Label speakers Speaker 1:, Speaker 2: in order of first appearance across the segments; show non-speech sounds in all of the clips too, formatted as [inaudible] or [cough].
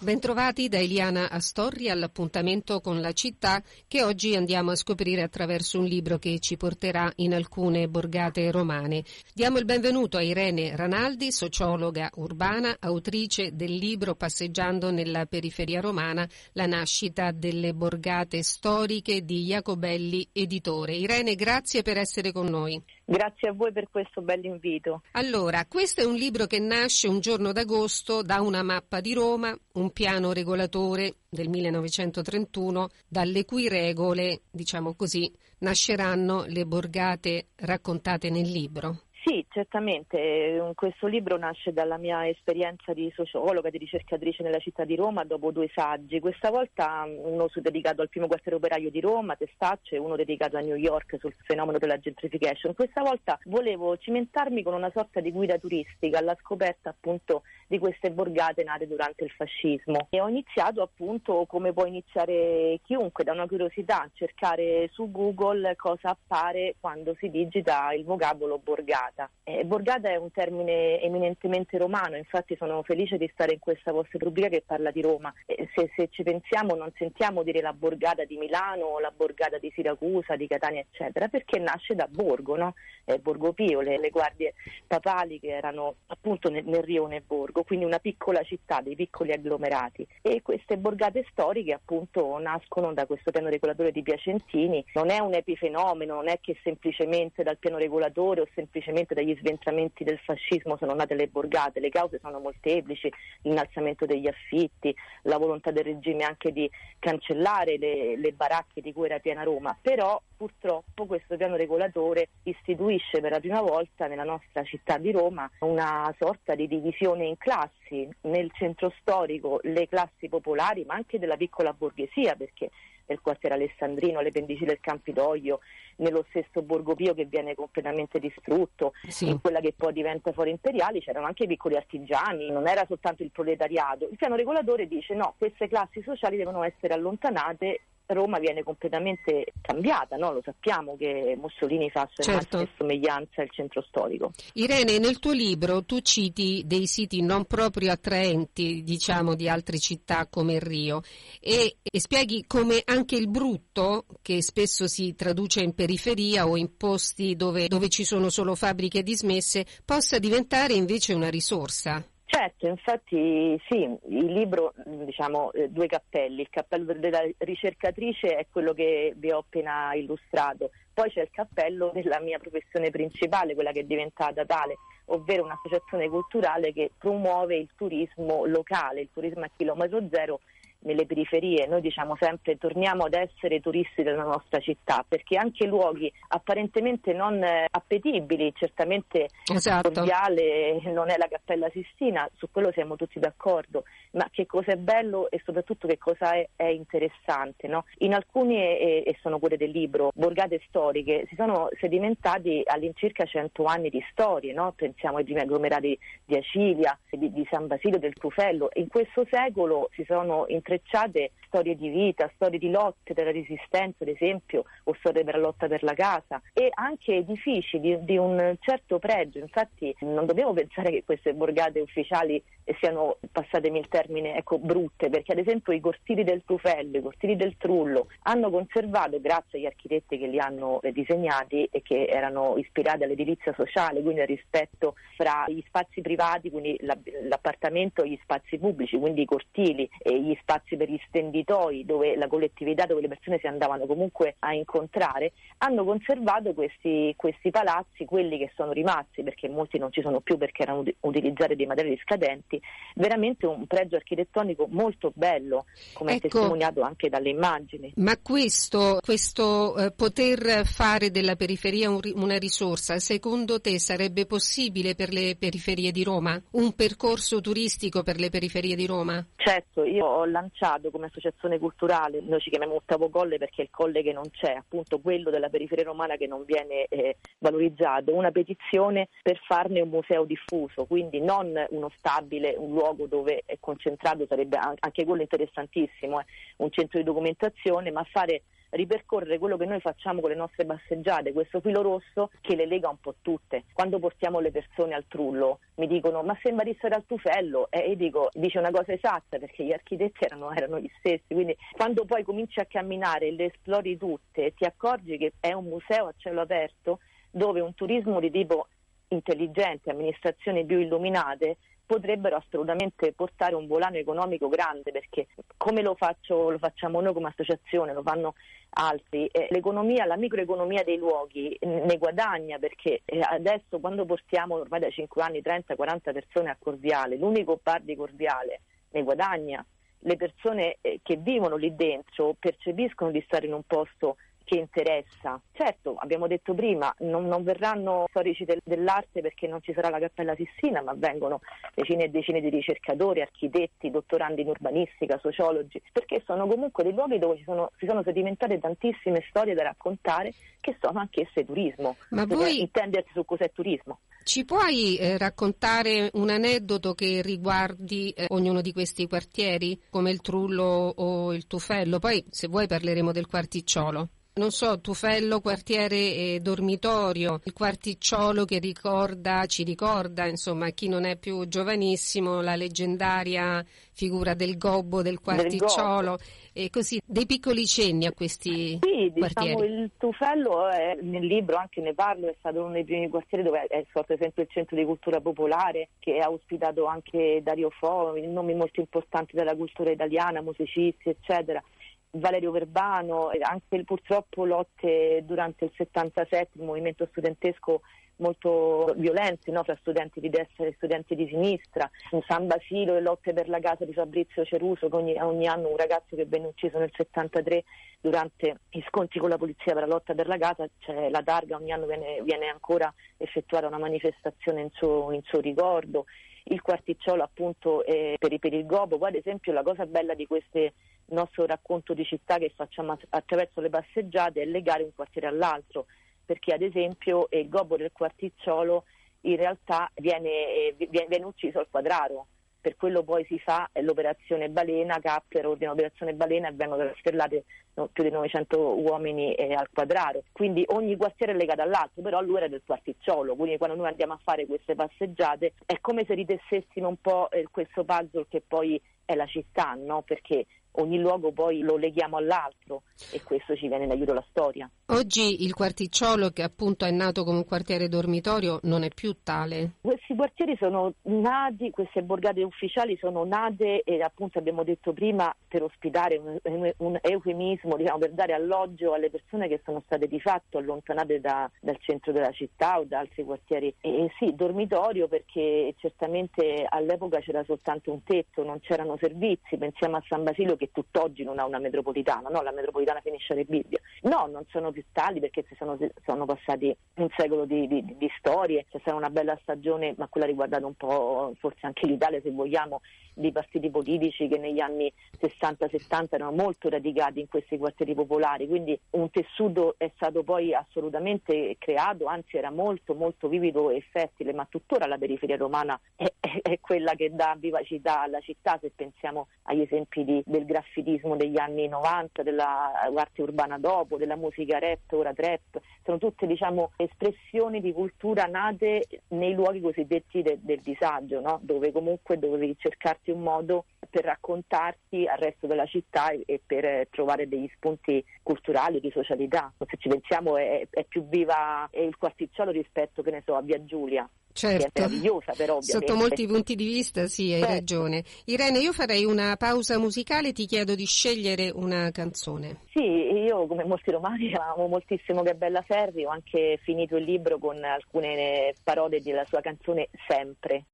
Speaker 1: Bentrovati da Eliana Astorri all'appuntamento con la città che oggi andiamo a scoprire attraverso un libro che ci porterà in alcune borgate romane. Diamo il benvenuto a Irene Ranaldi, sociologa urbana, autrice del libro Passeggiando nella periferia romana, la nascita delle borgate storiche di Jacobelli Editore. Irene, grazie per essere con noi.
Speaker 2: Grazie a voi per questo bell'invito.
Speaker 1: Allora, questo è un libro che nasce un giorno d'agosto da una mappa di Roma, un piano regolatore del 1931, dalle cui regole, diciamo così, nasceranno le borgate raccontate nel libro.
Speaker 2: Sì, certamente. Questo libro nasce dalla mia esperienza di sociologa, di ricercatrice nella città di Roma dopo due saggi. Questa volta uno dedicato al primo quartiere operaio di Roma, Testaccio, e uno dedicato a New York sul fenomeno della gentrification. Questa volta volevo cimentarmi con una sorta di guida turistica alla scoperta appunto di queste borgate nate durante il fascismo. E ho iniziato appunto come può iniziare chiunque, da una curiosità, cercare su Google cosa appare quando si digita il vocabolo borgata. Eh, borgata è un termine eminentemente romano, infatti sono felice di stare in questa vostra rubrica che parla di Roma. Eh, se, se, ci pensiamo non sentiamo dire la borgata di Milano, la borgata di Siracusa, di Catania, eccetera, perché nasce da Borgo, no? eh, Borgo Pio, le, le, guardie papali che erano appunto nel, nel rione Borgo, quindi una piccola città, dei piccoli agglomerati. E queste borgate storiche appunto nascono da questo piano regolatore di Piacentini. Non è un epifenomeno, non è che semplicemente dal piano regolatore o semplicemente dagli sventramenti del fascismo sono nate le borgate, le cause sono molteplici, l'innalzamento degli affitti, la volontà del regime anche di cancellare le, le baracche di cui era piena Roma, però purtroppo questo piano regolatore istituisce per la prima volta nella nostra città di Roma una sorta di divisione in classi, nel centro storico le classi popolari ma anche della piccola borghesia perché nel quartiere alessandrino, le pendici del Campidoglio, nello stesso Borgo Pio che viene completamente distrutto, sì. in quella che poi diventa foro imperiali c'erano anche i piccoli artigiani, non era soltanto il proletariato. Il piano regolatore dice no, queste classi sociali devono essere allontanate Roma viene completamente cambiata, no? lo sappiamo che Mussolini fa certo. somiglianza al centro storico.
Speaker 1: Irene, nel tuo libro tu citi dei siti non proprio attraenti, diciamo, di altre città come Rio e, e spieghi come anche il brutto, che spesso si traduce in periferia o in posti dove, dove ci sono solo fabbriche dismesse, possa diventare invece una risorsa.
Speaker 2: Certo, infatti sì, il libro, diciamo, eh, due cappelli, il cappello della ricercatrice è quello che vi ho appena illustrato, poi c'è il cappello della mia professione principale, quella che è diventata tale, ovvero un'associazione culturale che promuove il turismo locale, il turismo a chilometro zero nelle periferie, noi diciamo sempre torniamo ad essere turisti della nostra città, perché anche luoghi apparentemente non eh, appetibili, certamente esatto. Cordiale non è la Cappella Sistina, su quello siamo tutti d'accordo, ma che cosa è bello e soprattutto che cosa è, è interessante. No? In alcuni, e, e, sono quelle del libro, borgate storiche si sono sedimentati all'incirca 100 anni di storie, no? pensiamo ai primi agglomerati di Acilia, di, di San Basilio del Cufello, in questo secolo si sono intrecciate storie di vita, storie di lotte della resistenza, ad esempio, o storie della lotta per la casa e anche edifici di, di un certo pregio. Infatti non dobbiamo pensare che queste borgate ufficiali siano, passatemi il termine, ecco, brutte, perché ad esempio i cortili del Tufello, i cortili del Trullo hanno conservato, grazie agli architetti che li hanno eh, disegnati e che erano ispirati all'edilizia sociale, quindi al rispetto fra gli spazi privati, quindi l'appartamento e gli spazi pubblici, quindi i cortili e gli spazi per gli stenditoi dove la collettività, dove le persone si andavano comunque a incontrare, hanno conservato questi, questi palazzi, quelli che sono rimasti, perché molti non ci sono più perché erano utilizzati dei materiali scadenti, veramente un pregio architettonico molto bello, come ecco, è testimoniato anche dalle immagini.
Speaker 1: Ma questo, questo eh, poter fare della periferia un, una risorsa, secondo te sarebbe possibile per le periferie di Roma? Un percorso turistico per le periferie di Roma?
Speaker 2: Certo, io ho lanciato lanciato come associazione culturale, noi ci chiamiamo Ottavo Colle perché è il colle che non c'è, appunto quello della periferia romana che non viene eh, valorizzato, una petizione per farne un museo diffuso, quindi non uno stabile, un luogo dove è concentrato, sarebbe anche quello interessantissimo, eh, un centro di documentazione, ma fare ripercorrere quello che noi facciamo con le nostre passeggiate, questo filo rosso che le lega un po' tutte. Quando portiamo le persone al trullo mi dicono ma sembra di stare al tufello e io dico dice una cosa esatta perché gli architetti erano, erano gli stessi, quindi quando poi cominci a camminare e le esplori tutte ti accorgi che è un museo a cielo aperto dove un turismo di tipo intelligente, amministrazioni più illuminate potrebbero assolutamente portare un volano economico grande perché come lo, faccio, lo facciamo noi come associazione, lo fanno altri, eh, l'economia, la microeconomia dei luoghi ne guadagna perché eh, adesso quando portiamo ormai da 5 anni 30-40 persone a Corviale, l'unico bar di Corviale ne guadagna, le persone eh, che vivono lì dentro percepiscono di stare in un posto che interessa. Certo, abbiamo detto prima, non, non verranno storici del, dell'arte perché non ci sarà la Cappella Sistina, ma vengono decine e decine di ricercatori, architetti, dottorandi in urbanistica, sociologi, perché sono comunque dei luoghi dove sono, si sono sedimentate tantissime storie da raccontare che sono anch'esse turismo.
Speaker 1: Ma voi...
Speaker 2: intendersi su cos'è turismo.
Speaker 1: Ci puoi eh, raccontare un aneddoto che riguardi eh, ognuno di questi quartieri, come il Trullo o il Tufello? Poi, se vuoi, parleremo del Quarticciolo non so, Tufello, quartiere e dormitorio, il quarticciolo che ricorda, ci ricorda, insomma, a chi non è più giovanissimo, la leggendaria figura del gobbo del quarticciolo del e così, dei piccoli cenni a questi
Speaker 2: sì,
Speaker 1: quartieri.
Speaker 2: Diciamo, il Tufello è, nel libro anche ne parlo, è stato uno dei primi quartieri dove è sorto ad esempio il centro di cultura popolare che ha ospitato anche Dario Fo, nomi molto importanti della cultura italiana, musicisti, eccetera. Valerio Verbano, anche purtroppo lotte durante il 77, il movimento studentesco molto violenti no? fra studenti di destra e studenti di sinistra, in San Basilo le lotte per la casa di Fabrizio Ceruso, ogni, ogni, anno un ragazzo che venne ucciso nel 73 durante i scontri con la polizia per la lotta per la casa, cioè la targa ogni anno viene, viene ancora effettuata una manifestazione in suo, in suo ricordo, il quarticciolo appunto eh, per, per il Gobo, poi ad esempio la cosa bella di queste il nostro racconto di città che facciamo attraverso le passeggiate è legare un quartiere all'altro, perché ad esempio il gobbo del quarticciolo in realtà viene, eh, viene ucciso al quadraro, per quello poi si fa l'operazione balena, Kappler ordina l'operazione balena e vengono trasferlate più di 900 uomini eh, al quadraro, quindi ogni quartiere è legato all'altro, però lui era del quarticciolo, quindi quando noi andiamo a fare queste passeggiate è come se ritessessimo un po' eh, questo puzzle che poi è la città, no? perché ogni luogo poi lo leghiamo all'altro e questo ci viene in aiuto la storia.
Speaker 1: Oggi il quarticciolo, che appunto è nato come un quartiere dormitorio, non è più tale?
Speaker 2: Questi quartieri sono nati, queste borgate ufficiali sono nate e appunto abbiamo detto prima per ospitare un, un, eufemismo, diciamo, per dare alloggio alle persone che sono state di fatto allontanate da, dal centro della città o da altri quartieri. E sì, dormitorio perché certamente all'epoca c'era soltanto un tetto, non c'erano servizi, pensiamo a San Basilio che tutt'oggi non ha una metropolitana, no? la metropolitana finisce alle Bibbie. No, non sono più tali perché sono, sono, passati un secolo di, di, di storie, c'è stata una bella stagione, ma quella ha riguardato un po' forse anche l'Italia se vogliamo, di partiti politici che negli anni 60-70 erano molto radicati in questi quartieri popolari, quindi un tessuto è stato poi assolutamente creato, anzi era molto molto vivido e fertile, ma tuttora la periferia romana è, è, è quella che dà vivacità alla città se pensiamo agli esempi di, del graffitismo degli anni 90, dell'arte urbana dopo, della musica rap, ora trap, sono tutte diciamo, espressioni di cultura nate nei luoghi cosiddetti de, del disagio, no? dove comunque dovevi cercarti un modo per raccontarti al resto della città e per trovare degli spunti culturali, di socialità. Se ci pensiamo è, è più viva il quarticciolo rispetto, che ne so, a Via Giulia.
Speaker 1: Certo,
Speaker 2: meravigliosa però ovviamente.
Speaker 1: Sotto molti punti di vista sì, hai
Speaker 2: certo.
Speaker 1: ragione. Irene, io farei una pausa musicale, ti chiedo di scegliere una canzone.
Speaker 2: Sì, io come molti romani [laughs] amo moltissimo Gabriella Ferri, ho anche finito il libro con alcune parole della sua canzone Sempre.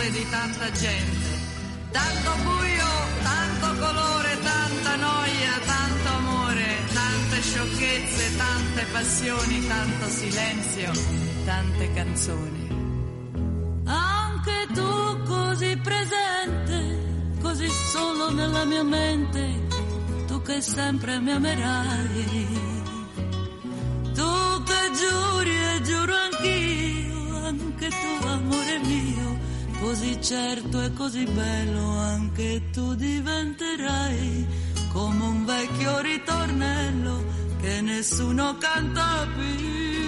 Speaker 3: Parole di tanta gente. Tanto buio, tanto colore, tanta noia, tanto amore, tante sciocchezze, tante passioni, tanto silenzio, tante canzoni.
Speaker 4: Anche tu così presente, così solo nella mia mente, tu che sempre mi amerai. Tu che giuri e giuro anch'io, anche tu amore mio, così certo e così bello, anche tu diventerai come un vecchio ritornello che nessuno canta più.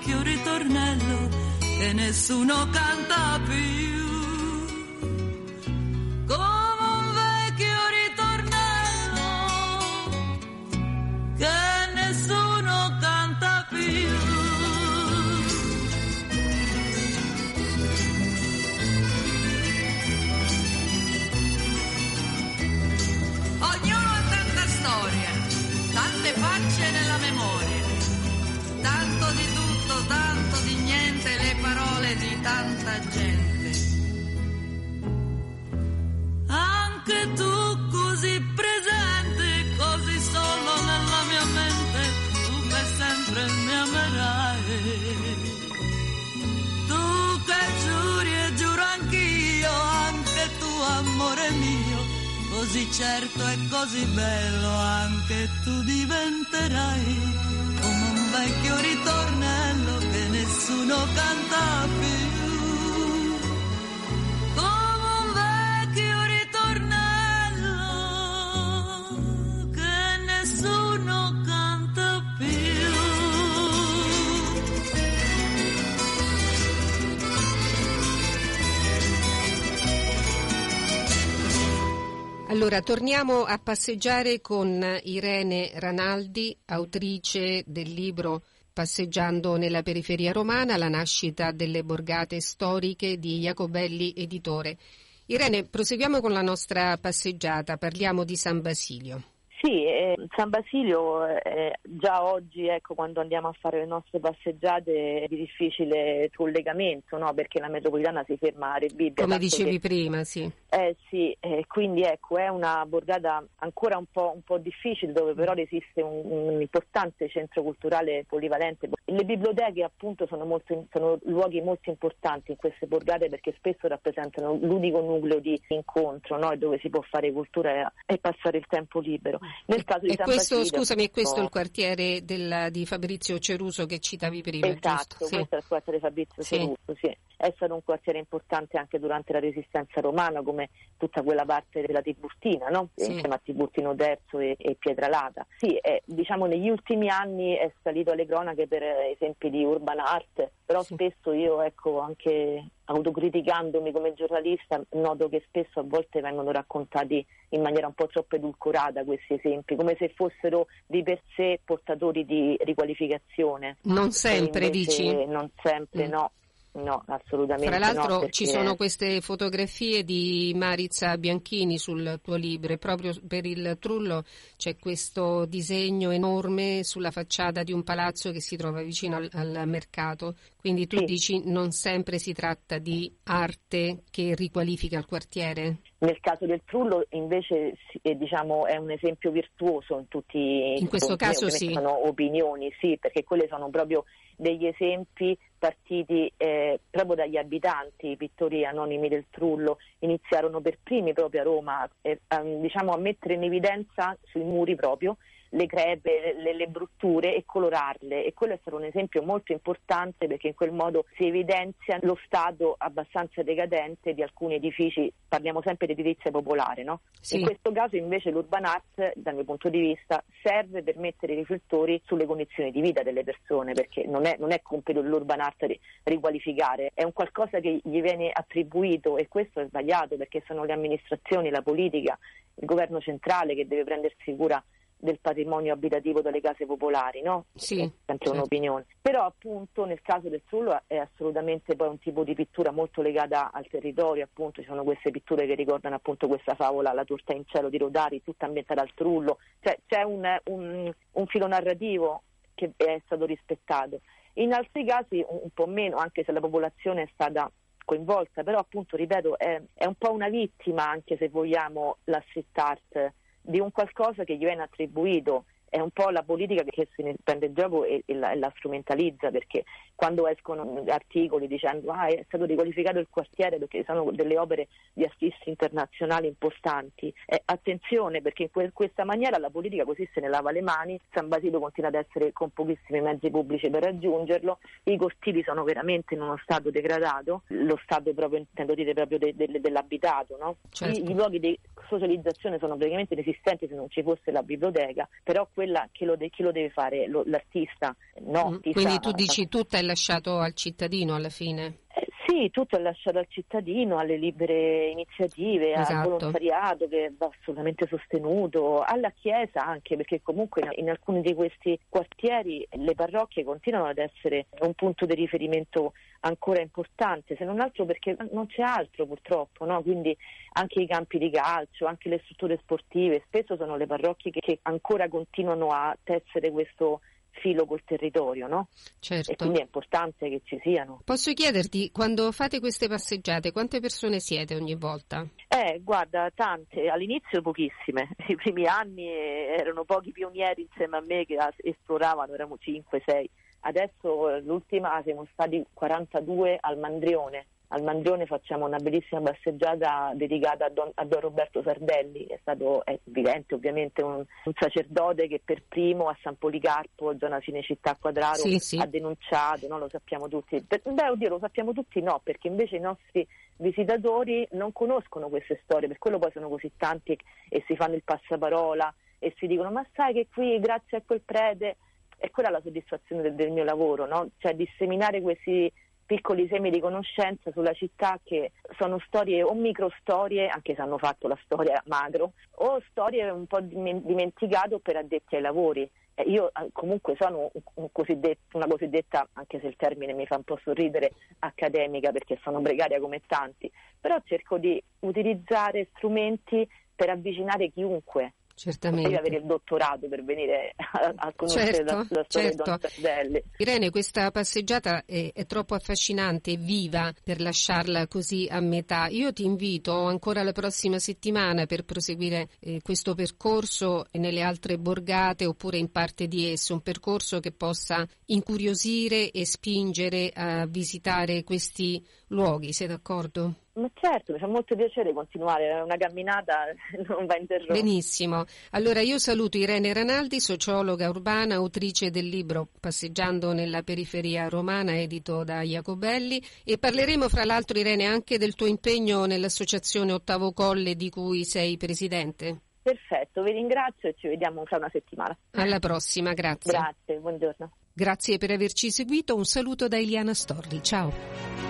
Speaker 4: Vecchio ritornello che nessuno canta più. Anche tu così presente, così solo nella mia mente, tu che sempre mi amerai. Tu che giuri e giuro anch'io, anche tu amore mio, così certo e così bello, anche tu diventerai come un vecchio ritornello che nessuno canta più.
Speaker 1: Allora, torniamo a passeggiare con Irene Ranaldi, autrice del libro Passeggiando nella periferia romana, la nascita delle borgate storiche di Jacobelli Editore. Irene, proseguiamo con la nostra passeggiata, parliamo di San Basilio.
Speaker 2: Sì, eh, San Basilio eh, già oggi, ecco, quando andiamo a fare le nostre passeggiate è di difficile collegamento, no? perché la metropolitana si ferma a Rebibbia.
Speaker 1: Come dicevi
Speaker 2: che-
Speaker 1: prima, sì.
Speaker 2: Eh sì, eh, quindi ecco, è una borgata ancora un po', un po' difficile dove però resiste un, un importante centro culturale polivalente. Le biblioteche appunto sono, molto, sono luoghi molto importanti in queste borgate perché spesso rappresentano l'unico nucleo di incontro no? Dove si può fare cultura e passare il tempo libero. Nel caso di
Speaker 1: E
Speaker 2: San
Speaker 1: questo,
Speaker 2: Basilio,
Speaker 1: scusami, è questo il quartiere del- di Fabrizio Ceruso che citavi prima,
Speaker 2: Esatto,
Speaker 1: giusto? Sì.
Speaker 2: questo è il quartiere Fabrizio
Speaker 1: Sì.
Speaker 2: Ceruso, sì. È stato un quartiere importante anche durante la resistenza romana, come tutta quella parte della Tiburtina, no?
Speaker 1: Sì.
Speaker 2: insieme a Tiburtino Terzo e, e Pietralata. Sì, è, diciamo negli ultimi anni è salito alle cronache per eh, esempi di urban art, però
Speaker 1: Sì.
Speaker 2: spesso io, ecco, anche autocriticandomi come giornalista, noto che spesso a volte vengono raccontati in maniera un po' troppo edulcorata questi esempi, come se fossero di per sé portatori di riqualificazione.
Speaker 1: Non sempre, dici?
Speaker 2: Non sempre,
Speaker 1: Mm.
Speaker 2: no. No, assolutamente
Speaker 1: Fra l'altro
Speaker 2: no,
Speaker 1: ci
Speaker 2: perché-
Speaker 1: sono queste fotografie di Marizza Bianchini sul tuo libro e proprio per il Trullo c'è questo disegno enorme sulla facciata di un palazzo che si trova vicino al, al mercato. Quindi tu
Speaker 2: Sì.
Speaker 1: dici non sempre si tratta di arte che riqualifica il quartiere?
Speaker 2: Nel caso del Trullo invece eh, diciamo, è un esempio virtuoso in tutti i
Speaker 1: In questo
Speaker 2: punti,
Speaker 1: caso sì.
Speaker 2: sono opinioni, sì, perché quelle sono proprio degli esempi partiti eh, proprio dagli abitanti, i pittori anonimi del Trullo iniziarono per primi proprio a Roma eh, a, diciamo, a mettere in evidenza sui muri proprio le crepe, le, le, brutture e colorarle e quello è stato un esempio molto importante perché in quel modo si evidenzia lo stato abbastanza decadente di alcuni edifici, parliamo sempre di edilizia popolare, no? Sì. In questo caso invece l'urban art dal mio punto di vista serve per mettere i riflettori sulle condizioni di vita delle persone perché non è, non è compito dell'urban art riqualificare, è un qualcosa che gli viene attribuito e questo è sbagliato perché sono le amministrazioni, la politica, il governo centrale che deve prendersi cura del patrimonio abitativo delle case popolari, no?
Speaker 1: Sì,
Speaker 2: è sempre
Speaker 1: certo.
Speaker 2: un'opinione. Però appunto nel caso del Sullo è assolutamente poi un tipo di pittura molto legata al territorio, appunto ci sono queste pitture che ricordano appunto questa favola La torta in cielo di Rodari, tutta ambientata al Trullo, cioè c'è un, un, un filo narrativo che è stato rispettato. In altri casi un, un po' meno, anche se la popolazione è stata coinvolta, però appunto, ripeto, è, è un po' una vittima, anche se vogliamo, la street art di un qualcosa che gli viene attribuito è un po' la politica che se ne prende il gioco e, e, la, e, la, strumentalizza perché quando escono articoli dicendo ah, è stato riqualificato il quartiere perché sono delle opere di artisti internazionali importanti eh, attenzione perché in que- questa maniera la politica così se ne lava le mani San Basilio continua ad essere con pochissimi mezzi pubblici per raggiungerlo i cortili sono veramente in uno stato degradato lo stato proprio intendo dire proprio de- de- dell'abitato no? certo. I, I, luoghi di socializzazione sono praticamente inesistenti se non ci fosse la biblioteca però quella che lo de- chi lo deve fare? Lo- l'artista. No
Speaker 1: mm, quindi tu dici tutta è lasciato al cittadino alla fine
Speaker 2: sì, tutto è lasciato al cittadino, alle libere iniziative, esatto. al volontariato che va assolutamente sostenuto, alla Chiesa anche, perché comunque in, alcuni di questi quartieri le parrocchie continuano ad essere un punto di riferimento ancora importante, se non altro perché non c'è altro purtroppo, no? quindi anche i campi di calcio, anche le strutture sportive, spesso sono le parrocchie che ancora continuano a tessere questo filo col territorio, no?
Speaker 1: Certo.
Speaker 2: E quindi è importante che ci siano.
Speaker 1: Posso chiederti, quando fate queste passeggiate, quante persone siete ogni volta?
Speaker 2: Eh, guarda, tante, all'inizio pochissime, [laughs] i primi anni erano pochi pionieri insieme a me che esploravano, eravamo 5-6 Adesso l'ultima siamo stati 42 al Mandrione. Al Mandrione facciamo una bellissima passeggiata dedicata a Don, a Don Roberto Sardelli, è stato è evidente ovviamente un, un, sacerdote che per primo a San Policarpo, zona Cinecittà Quadraro,
Speaker 1: sì, sì.
Speaker 2: ha denunciato, no? lo sappiamo tutti. Beh, oddio, lo sappiamo tutti no, perché invece i nostri visitatori non conoscono queste storie, per quello poi sono così tanti e si fanno il passaparola e si dicono ma sai che qui grazie a quel prete e quella è la soddisfazione del, del mio lavoro, no? cioè disseminare questi piccoli semi di conoscenza sulla città che sono storie o micro storie, anche se hanno fatto la storia macro, o storie un po' dimenticate per addetti ai lavori. Io eh, comunque sono un cosiddetto, una cosiddetta, anche se il termine mi fa un po' sorridere, accademica perché sono precaria come tanti, però cerco di utilizzare strumenti per avvicinare chiunque
Speaker 1: Certamente.
Speaker 2: Devi avere il dottorato per venire a, a conoscere certo, la, la storia certo. di Don
Speaker 1: Irene, questa passeggiata è, è, troppo affascinante e viva per lasciarla così a metà. Io ti invito ancora la prossima settimana per proseguire eh, questo percorso nelle altre borgate oppure in parte di esso, un percorso che possa incuriosire e spingere a visitare questi luoghi. Sei d'accordo?
Speaker 2: Ma certo, mi fa molto piacere continuare, una camminata [laughs] non va interrotta.
Speaker 1: Benissimo, allora io saluto Irene Ranaldi, sociologa urbana, autrice del libro Passeggiando nella periferia romana, edito da Jacobelli e parleremo fra l'altro Irene anche del tuo impegno nell'associazione Ottavo Colle di cui sei presidente.
Speaker 2: Perfetto, vi ringrazio e ci vediamo fra una settimana.
Speaker 1: Alla prossima, grazie.
Speaker 2: Grazie, buongiorno.
Speaker 1: Grazie per averci seguito, un saluto da Eliana Storli, ciao.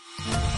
Speaker 5: Bye.